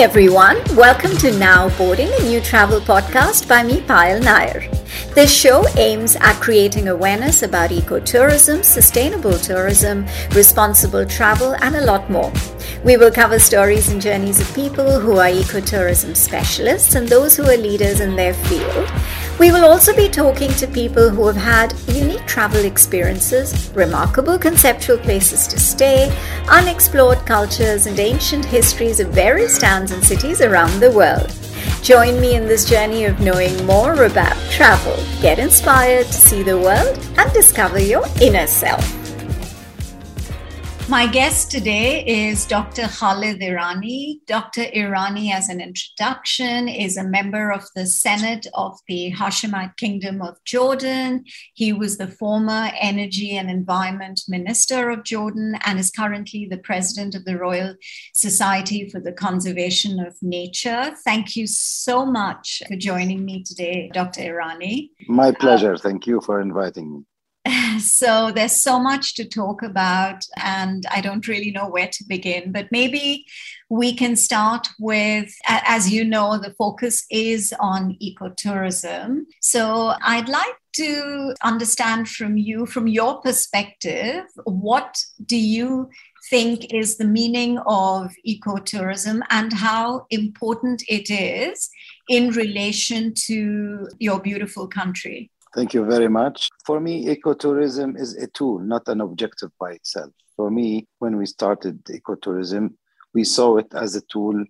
everyone. Welcome to Now Boarding, a new travel podcast by me, Payal Nair. This show aims at creating awareness about ecotourism, sustainable tourism, responsible travel, and a lot more. We will cover stories and journeys of people who are ecotourism specialists and those who are leaders in their field. We will also be talking to people who have had unique travel experiences, remarkable conceptual places to stay, unexplored cultures, and ancient histories of various towns and cities around the world. Join me in this journey of knowing more about travel. Get inspired to see the world and discover your inner self. My guest today is Dr. Khaled Irani. Dr. Irani, as an introduction, is a member of the Senate of the Hashemite Kingdom of Jordan. He was the former Energy and Environment Minister of Jordan and is currently the president of the Royal Society for the Conservation of Nature. Thank you so much for joining me today, Dr. Irani. My pleasure. Thank you for inviting me. so there's so much to talk about and i don't really know where to begin but maybe we can start with as you know the focus is on ecotourism. So i'd like to understand from you from your perspective what do you think is the meaning of ecotourism and how important it is in relation to your beautiful country Thank you very much. For me, ecotourism is a tool, not an objective by itself. For me, when we started ecotourism, we saw it as a tool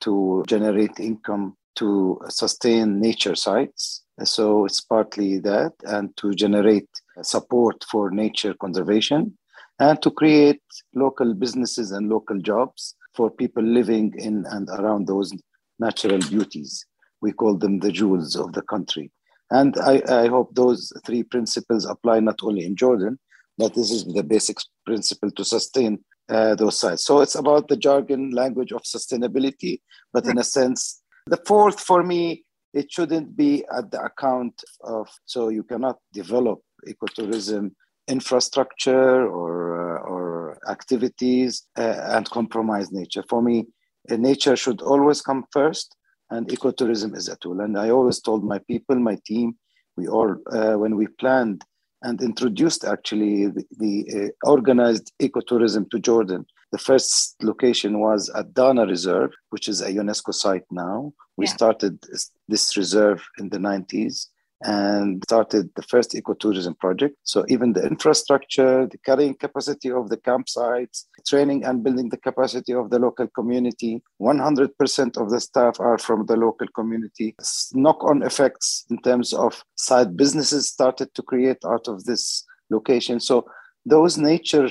to generate income to sustain nature sites. So it's partly that, and to generate support for nature conservation, and to create local businesses and local jobs for people living in and around those natural beauties. We call them the jewels of the country. And I, I hope those three principles apply not only in Jordan, but this is the basic principle to sustain uh, those sites. So it's about the jargon language of sustainability, but in a sense, the fourth for me, it shouldn't be at the account of, so you cannot develop ecotourism infrastructure or, uh, or activities uh, and compromise nature. For me, uh, nature should always come first and ecotourism is a tool. And I always told my people, my team, we all, uh, when we planned and introduced actually the, the uh, organized ecotourism to Jordan, the first location was at Dana Reserve, which is a UNESCO site now. We yeah. started this reserve in the 90s and started the first ecotourism project. So even the infrastructure, the carrying capacity of the campsites, training and building the capacity of the local community. 100% of the staff are from the local community. Knock-on effects in terms of side businesses started to create out of this location. So those nature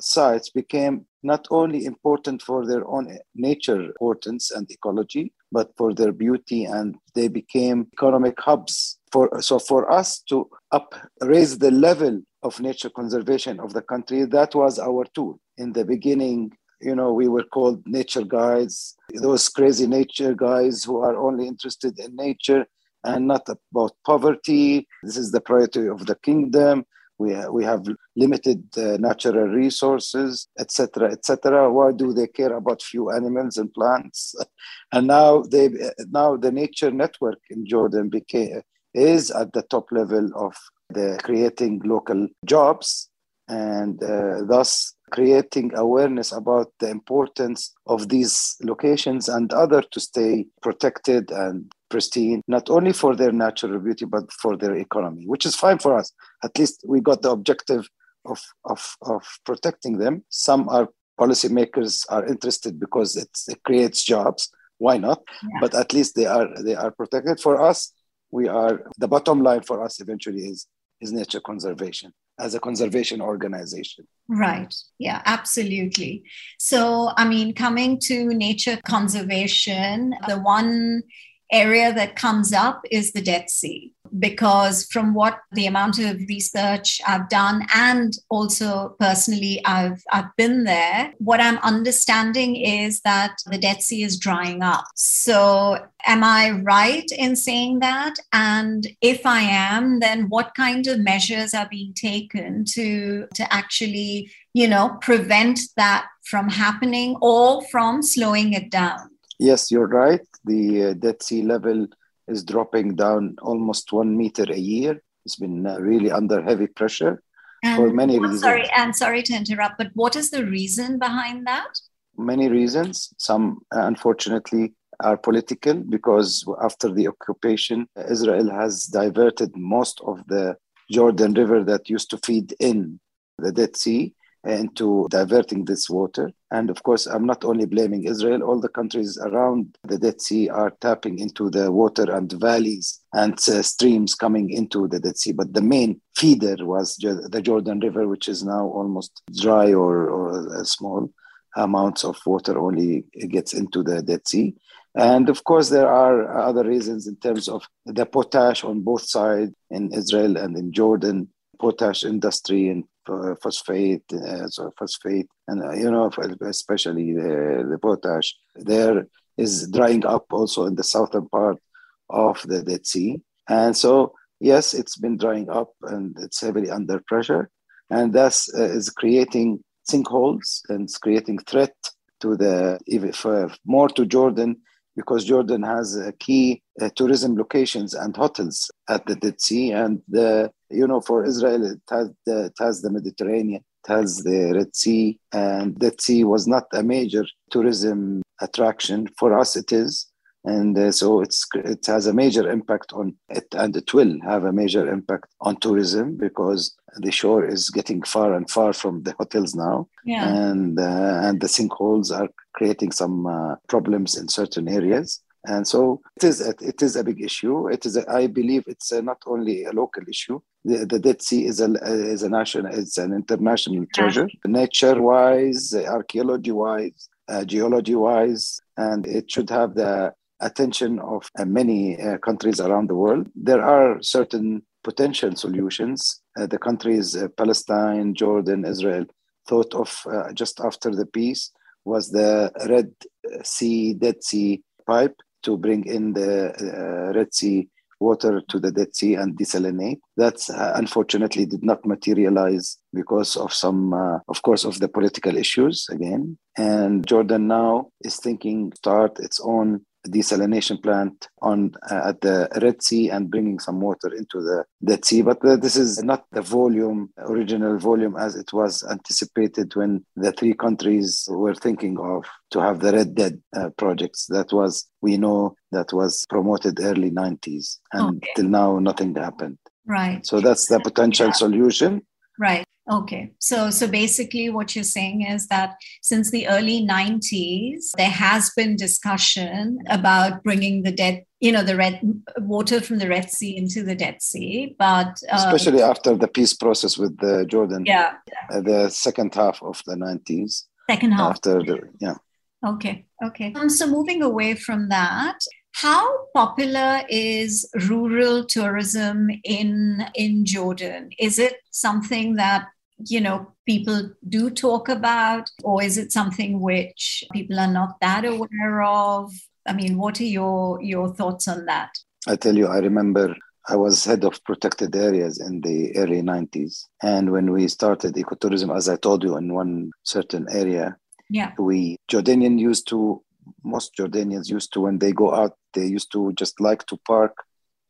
sites became not only important for their own eh, nature importance and ecology, but for their beauty, and they became economic hubs. For, so for us to up raise the level of nature conservation of the country, that was our tool. In the beginning, you know, we were called nature guides, those crazy nature guys who are only interested in nature and not about poverty. This is the priority of the kingdom we, we have limited uh, natural resources, etc., etc. Why do they care about few animals and plants? and now they now the nature network in Jordan became is at the top level of the creating local jobs and uh, thus creating awareness about the importance of these locations and other to stay protected and pristine, not only for their natural beauty, but for their economy, which is fine for us. At least we got the objective of, of, of protecting them. Some are policymakers are interested because it creates jobs. Why not? Yeah. But at least they are they are protected. For us, we are the bottom line for us eventually is is nature conservation as a conservation organization. Right. Yeah, absolutely. So, I mean, coming to nature conservation, the one area that comes up is the Dead Sea because from what the amount of research I've done and also personally I've I've been there what I'm understanding is that the Dead Sea is drying up. So am I right in saying that? And if I am then what kind of measures are being taken to to actually you know prevent that from happening or from slowing it down? Yes, you're right. The uh, Dead Sea level is dropping down almost one meter a year. It's been uh, really under heavy pressure and for many reasons. Sorry, and sorry to interrupt, but what is the reason behind that? Many reasons. Some, uh, unfortunately, are political because after the occupation, Israel has diverted most of the Jordan River that used to feed in the Dead Sea into diverting this water. And of course, I'm not only blaming Israel, all the countries around the Dead Sea are tapping into the water and valleys and uh, streams coming into the Dead Sea. But the main feeder was the Jordan River, which is now almost dry or, or small amounts of water only gets into the Dead Sea. And of course, there are other reasons in terms of the potash on both sides in Israel and in Jordan, potash industry and uh, phosphate, uh, so phosphate, and uh, you know, especially the, the potash, there is drying up also in the southern part of the Dead Sea. And so, yes, it's been drying up and it's heavily under pressure. And that's uh, is creating sinkholes and it's creating threat to the even for, more to Jordan because Jordan has key uh, tourism locations and hotels at the Dead Sea, and you know for Israel it has the, it has the Mediterranean, it has the Red Sea, and Dead Sea was not a major tourism attraction for us. It is, and uh, so it's it has a major impact on it and it will have a major impact on tourism because the shore is getting far and far from the hotels now. Yeah. and uh, and the sinkholes are creating some uh, problems in certain areas. And so it is a, it is a big issue. It is a, I believe it's a, not only a local issue. The, the Dead Sea is a is a national it's an international treasure yeah. nature wise archaeology wise uh, geology wise and it should have the attention of uh, many uh, countries around the world. There are certain potential solutions. Uh, the countries Palestine, Jordan, Israel thought of just after the peace was the Red Sea, Dead Sea pipe to bring in the Red Sea water to the Dead Sea and desalinate. That uh, unfortunately did not materialize because of some, uh, of course, of the political issues again. And Jordan now is thinking start its own desalination plant on uh, at the Red Sea and bringing some water into the Dead Sea. But uh, this is not the volume, original volume, as it was anticipated when the three countries were thinking of to have the Red Dead uh, projects. That was, we know, that was promoted early 90s, and okay. till now nothing happened. Right. So that's the potential yeah. solution. Right. Okay. So so basically what you're saying is that since the early 90s there has been discussion about bringing the dead you know the red water from the Red Sea into the Dead Sea but um, especially after the peace process with the Jordan. Yeah. Uh, the second half of the 90s second half. After the yeah. Okay. Okay. Um, so moving away from that how popular is rural tourism in in Jordan? Is it something that you know people do talk about or is it something which people are not that aware of? I mean what are your your thoughts on that? I tell you i remember i was head of protected areas in the early 90s and when we started ecotourism as i told you in one certain area yeah. we jordanian used to most jordanians used to when they go out they used to just like to park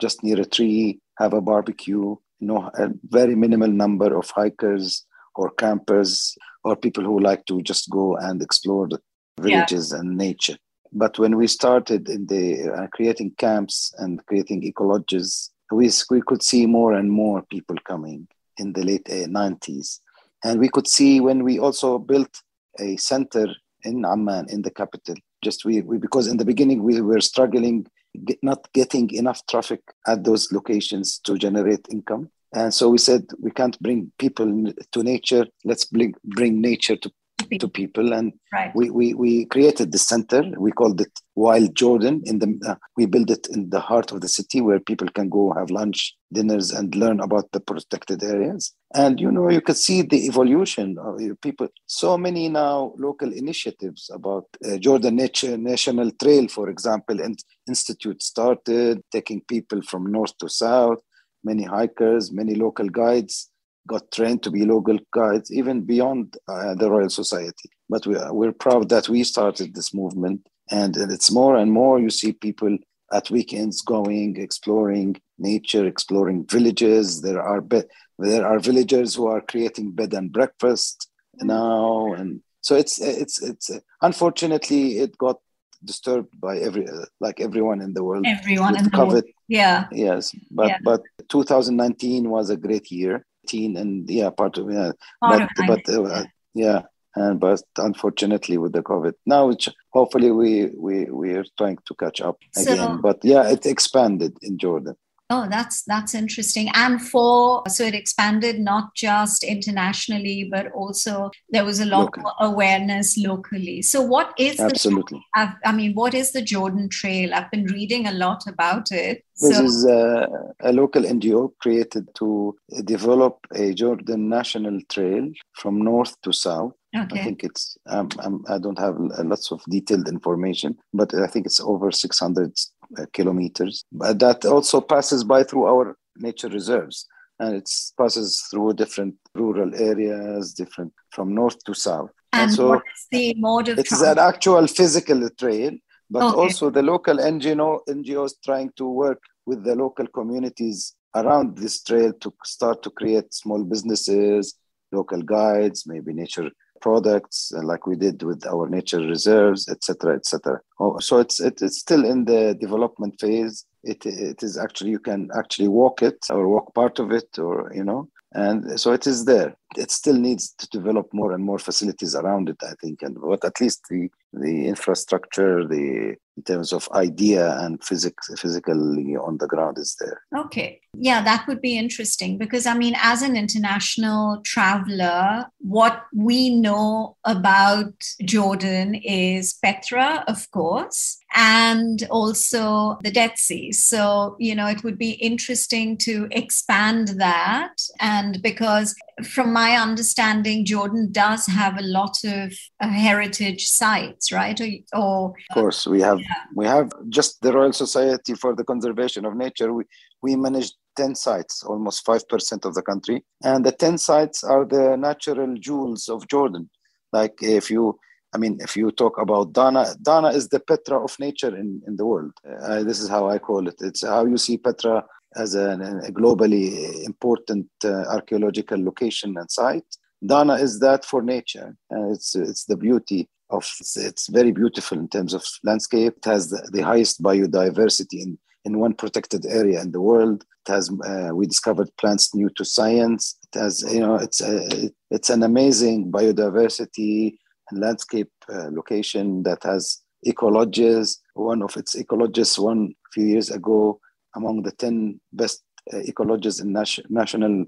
just near a tree have a barbecue you know, a very minimal number of hikers or campers or people who like to just go and explore the villages yeah. and nature. But when we started in the uh, creating camps and creating ecolodges, we, we could see more and more people coming in the late uh, 90s. And we could see when we also built a center in Amman, in the capital, just we, we because in the beginning we were struggling get, not getting enough traffic at those locations to generate income. And so we said we can't bring people to nature. Let's bring, bring nature to to people and right. we, we we created the center. We called it wild jordan in the uh, we built it in the heart of the city where people can go have lunch dinners and learn about the protected areas. And you know you could see the evolution of people so many now local initiatives about uh, jordan nature national trail for example and institute started taking people from north to south many hikers many local guides got trained to be local guides, even beyond uh, the Royal Society. But we, we're proud that we started this movement and it's more and more you see people at weekends going exploring nature exploring villages there are be- there are villagers who are creating bed and breakfast now and so it's it's it's unfortunately it got disturbed by every like everyone in the world everyone in the COVID. world yeah yes but yeah. but 2019 was a great year and yeah part of yeah part but, of but uh, yeah. and but unfortunately with the covid now which hopefully we we we are trying to catch up again but yeah it expanded in jordan Oh, that's that's interesting. And for so it expanded not just internationally, but also there was a lot more awareness locally. So what is absolutely? The, I mean, what is the Jordan Trail? I've been reading a lot about it. This so, is a, a local NGO created to develop a Jordan National Trail from north to south. Okay. I think it's um, um, I don't have lots of detailed information, but I think it's over 600 uh, Uh, kilometers. But that also passes by through our nature reserves. And it passes through different rural areas, different from north to south. And, and so what is the mode of It's an actual physical trail, but okay. also the local NGO, NGOs trying to work with the local communities around this trail to start to create small businesses, local guides, maybe nature products uh, like we did with our nature reserves etc etc oh, so it's it, it's still in the development phase. It, it is actually you can actually walk it or walk part of it or you know and so it is there. It still needs to develop more and more facilities around it i think and but at least the the infrastructure the in terms of idea and physics physically on the ground is there. Okay yeah that would be interesting because i mean as an international traveler what we know about jordan is petra of course and also the dead sea so you know it would be interesting to expand that and because from my understanding, Jordan does have a lot of uh, heritage sites, right? Or, or of course, we have yeah. we have just the Royal Society for the Conservation of Nature. We we manage ten sites, almost five percent of the country, and the ten sites are the natural jewels of Jordan. Like if you I mean, if you talk about Dana, Dana is the Petra of nature in, in the world. Uh, this is how I call it. It's how you see Petra as a, a globally important uh, archaeological location and site. Dana is that for nature. Uh, it's, it's the beauty of it's, it's, very beautiful in terms of landscape. It has the, the, highest biodiversity in, in one protected area in the world. It has uh, we discovered plants new to science. It has you know it's a, it's an amazing biodiversity and landscape uh, location that has ecolodges. One of its ecolodges one few years ago among the 10 best uh, ecolodges in National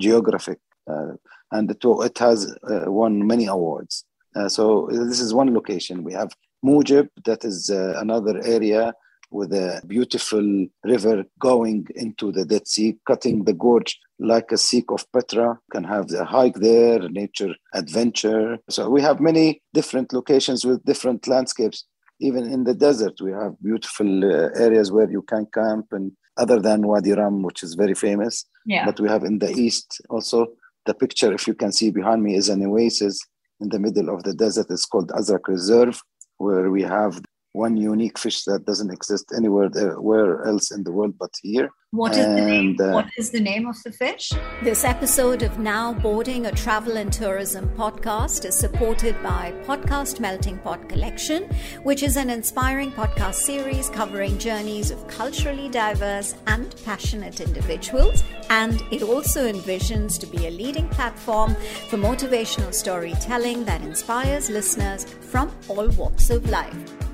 Geographic. Uh, and it, it has uh, won many awards. so this is one location. We have Mujib, that is another area with a beautiful river going into the Dead Sea, cutting the gorge like a Siq of Petra. Can have the hike there, nature adventure. So we have many different locations with different landscapes even in the desert, we have beautiful uh, areas where you can camp, and other than Wadi Rum, which is very famous. Yeah. But we have in the east also the picture, if you can see behind me, is an oasis in the middle of the desert. It's called Azraq Reserve, where we have one unique fish that doesn't exist anywhere where else in the world but here. What is, and, the name? Uh, what is the name of the fish? This episode of Now Boarding a Travel and Tourism podcast is supported by Podcast Melting Pot Collection, which is an inspiring podcast series covering journeys of culturally diverse and passionate individuals. And it also envisions to be a leading platform for motivational storytelling that inspires listeners from all walks of life.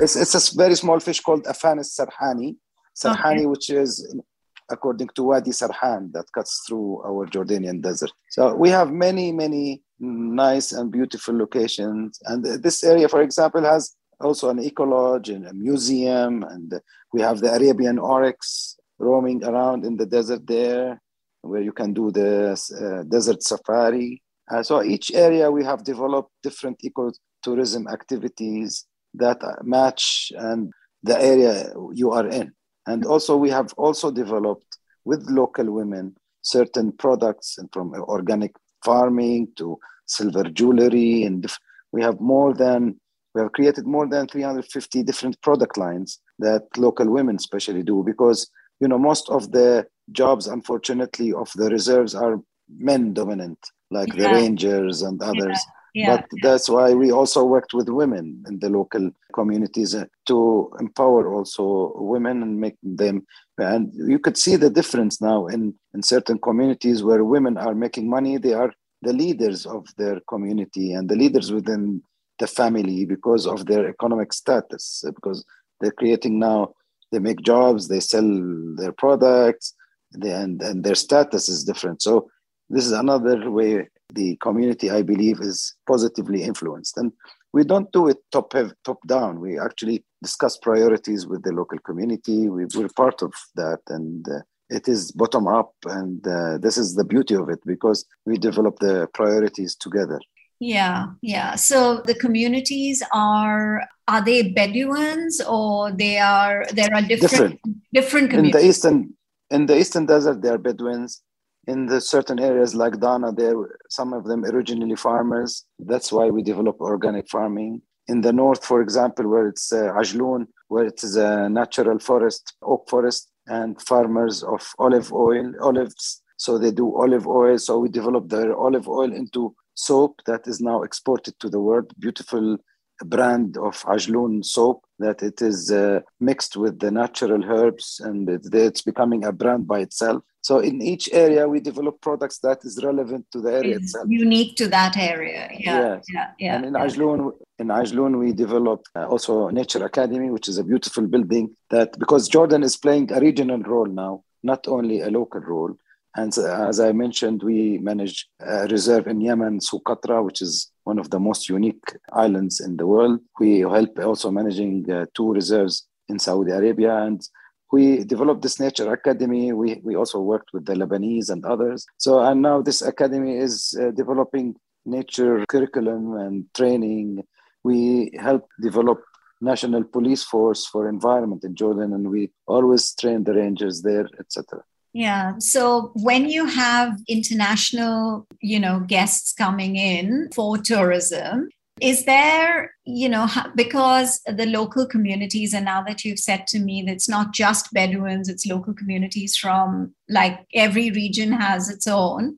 It's, it's a very small fish called Aphanius sarhani, Sarhani, okay. which is according to Wadi Sarhan that cuts through our Jordanian desert. So we have many, many nice and beautiful locations. And this area, for example, has also an eco lodge and a museum. And we have the Arabian oryx roaming around in the desert there, where you can do the uh, desert safari. Uh, so each area we have developed different ecotourism activities that match and the area you are in. And also we have also developed with local women certain products and from organic farming to silver jewelry and we have more than we have created more than 350 different product lines that local women especially do because you know most of the jobs unfortunately of the reserves are men dominant like yeah. the rangers and others yeah. Yeah. But that's why we also worked with women in the local communities uh, to empower also women and make them. And you could see the difference now in, in certain communities where women are making money. They are the leaders of their community and the leaders within the family because of their economic status. Because they're creating now, they make jobs, they sell their products, and, and their status is different. So this is another way the community, I believe, is positively influenced. And we don't do it top top down. We actually discuss priorities with the local community. We, are part of that, and uh, it is bottom up. And uh, this is the beauty of it because we develop the priorities together. Yeah, yeah. So the communities are are they Bedouins or they are there are different different, different communities in the eastern in the eastern desert. They are Bedouins in the certain areas like Dana, there some of them originally farmers. That's why we develop organic farming. In the north, for example, where it's uh, where it is a natural forest, oak forest, and farmers of olive oil, olives. So they do olive oil. So we develop their olive oil into soap that is now exported to the world. Beautiful brand of Ajloun soap that it is uh, mixed with the natural herbs and it, it's becoming a brand by itself. So in each area, we develop products that is relevant to the area it's itself. Unique to that area. Yeah. Yes. Yeah. yeah. And in yeah. Ajloun, in Ajloun, we developed uh, also Nature Academy, which is a beautiful building that because Jordan is playing a regional role now, not only a local role. And as I mentioned, we manage a reserve in Yemen, Socotra, which is one of the most unique islands in the world. We help also managing uh, two reserves in Saudi Arabia. And we developed this Nature Academy. We, we also worked with the Lebanese and others. So, and now this academy is uh, developing nature curriculum and training. We help develop national police force for environment in Jordan, and we always train the rangers there, etc. Yeah. So when you have international, you know, guests coming in for tourism, is there, you know, because the local communities, and now that you've said to me that it's not just Bedouins, it's local communities from like every region has its own.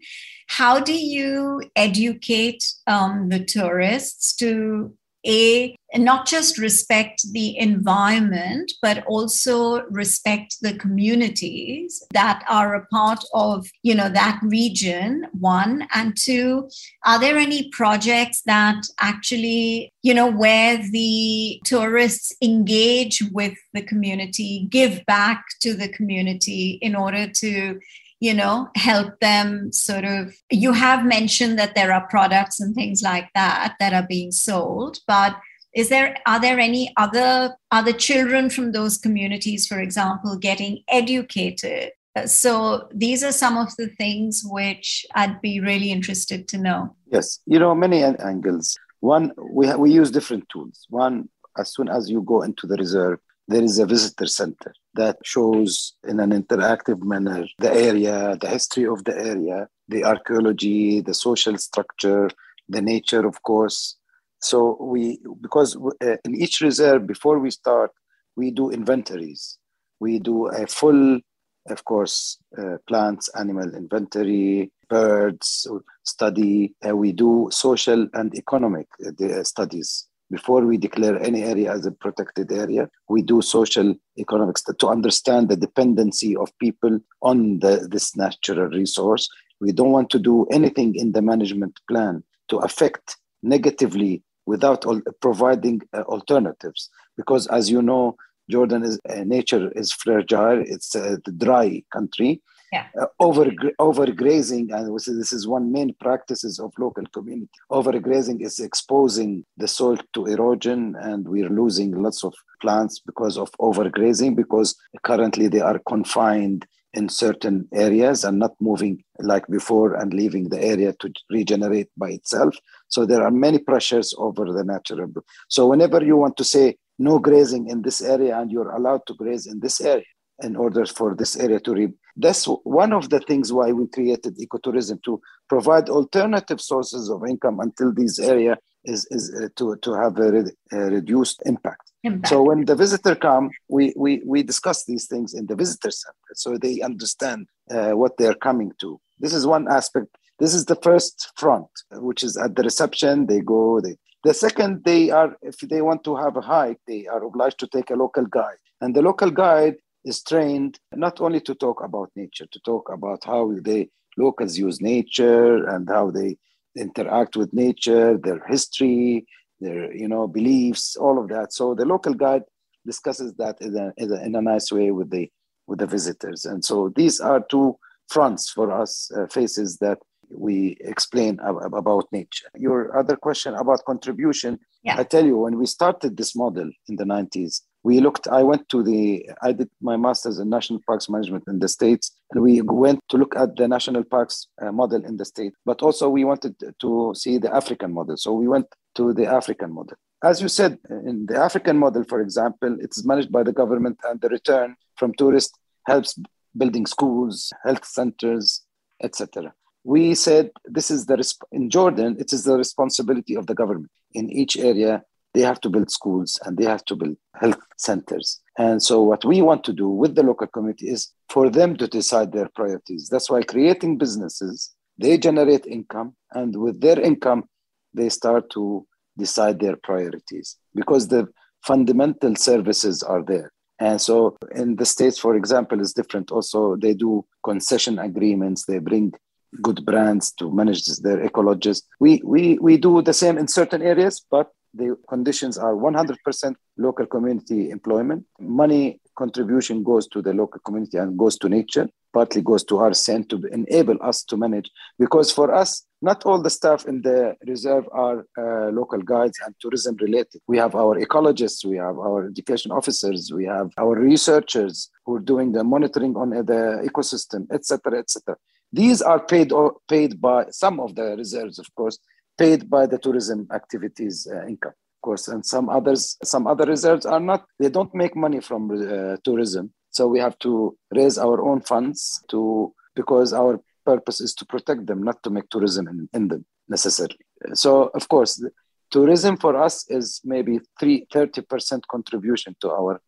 How do you educate um, the tourists to a not just respect the environment but also respect the communities that are a part of you know that region one. And two are there any projects that actually you know where the tourists engage with the community give back to the community in order to you know help them sort of you have mentioned that there are products and things like that that are being sold but is there are there any other other children from those communities for example getting educated? Uh, so these are some of the things which i'd be really interested to know. Yes you know many angles. One we, ha- we use different tools. One as soon as you go into the reserve there is a visitor center that shows in an interactive manner the area, the history of the area, the archaeology, the social structure, the nature, of course. So we, because uh, in each reserve, before we start, we do inventories. We do a full, of course, uh, plants, animal inventory, birds study. Uh, we do social and economic uh, studies before we declare any area as a protected area, we do social economics to understand the dependency of people on the, this natural resource. We don't want to do anything in the management plan to affect negatively without providing uh, alternatives. Because as you know, Jordan is uh, nature is fragile. It's a dry country, yeah. Uh, over overgrazing and this is one main practices of local community. Overgrazing is exposing the soil to erosion and we're losing lots of plants because of overgrazing because currently they are confined in certain areas and not moving like before and leaving the area to regenerate by itself. So there are many pressures over the natural so whenever you want to say no grazing in this area and you're allowed to graze in this area in order for this area to re- that's one of the things why we created ecotourism to provide alternative sources of income until these area is, is uh, to, to have a, re- a reduced impact. impact. So when the visitor come, we, we, we discuss these things in the visitor center so they understand uh, what they're coming to. This is one aspect. This is the first front, which is at the reception. They go. They, the second, they are if they want to have a hike, they are obliged to take a local guide, and the local guide is trained not only to talk about nature, to talk about how they locals use nature and how they interact with nature, their history, their you know beliefs, all of that. So the local guide discusses that in a, in a, in a nice way with the with the visitors, and so these are two fronts for us, uh, faces that we explain ab- about nature. Your other question about contribution, yeah. I tell you, when we started this model in the 90s, we looked, I went to the, I did my master's in national parks management in the States, and we went to look at the national parks uh, model in the state, but also we wanted to see the African model. So we went to the African model. As you said, in the African model, for example, it's managed by the government and the return from tourists helps building schools, health centers, etc. We said this is the resp- in Jordan. It is the responsibility of the government in each area. They have to build schools and they have to build health centers. And so, what we want to do with the local community is for them to decide their priorities. That's why creating businesses, they generate income, and with their income, they start to decide their priorities because the fundamental services are there. And so in the States, for example, is different. Also, they do concession agreements. They bring good brands to manage their ecolodges. We, we, we do the same in certain areas, but the conditions are 100% local community employment. Money contribution goes to the local community and goes to nature, partly goes to RSCN to enable us to manage. Because for us, not all the staff in the reserve are uh, local guides and tourism related. We have our ecologists, we have our education officers, we have our researchers who are doing the monitoring on the ecosystem, etc., etc. These are paid or paid by some of the reserves, of course, paid by the tourism activities uh, income of course. And some others some other reserves are not they don't make money from uh, tourism. So we have to raise our own funds to because our purpose is to protect them not to make tourism in, in them necessarily. So of course tourism for us is maybe 3 30% contribution to our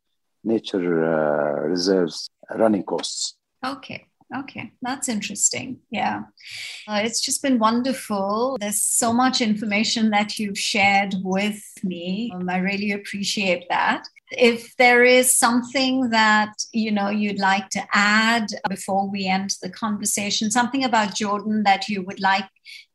nature uh, reserves running costs. Okay Okay, that's interesting. Yeah. Uh, it's just been wonderful. There's so much information that you've shared with me. Um, I really appreciate that. If there is something that, you know, you'd like to add before we end the conversation, something about Jordan that you would like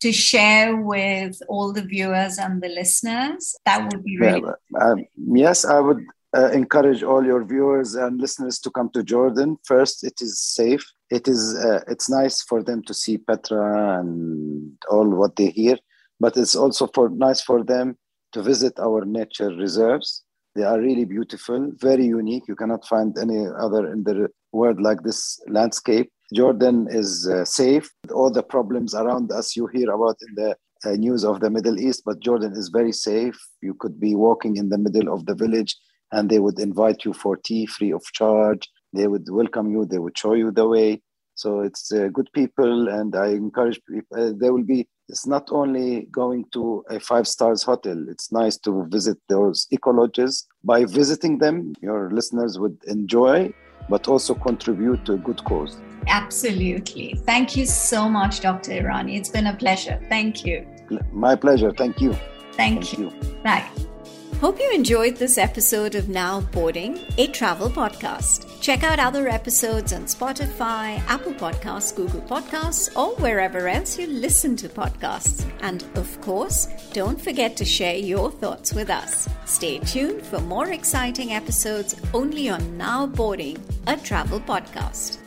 to share with all the viewers and the listeners, that would be really yeah, um, yes, I would uh, encourage all your viewers and listeners to come to Jordan. First, it is safe it is uh, it's nice for them to see Petra and all what they hear, but it's also for nice for them to visit our nature reserves. They are really beautiful, very unique. You cannot find any other in the world like this landscape. Jordan is uh, safe. All the problems around us you hear about in the uh, news of the Middle East, but Jordan is very safe. You could be walking in the middle of the village and they would invite you for tea free of charge. They would welcome you. They would show you the way. So it's uh, good people and i encourage people uh, there will be it's not only going to a five stars hotel. It's nice to visit those ecolodges. By visiting them your listeners would enjoy but also contribute to a good cause. Absolutely. Thank you so much dr irani. It's been a pleasure. Thank you. My pleasure. Thank you. Thank, thank you. you. Bye Hope you enjoyed this episode of Now Boarding, a travel podcast. Check out other episodes on Spotify, Apple Podcasts, Google Podcasts, or wherever else you listen to podcasts. And of course, don't forget to share your thoughts with us. Stay tuned for more exciting episodes only on Now Boarding, a travel podcast.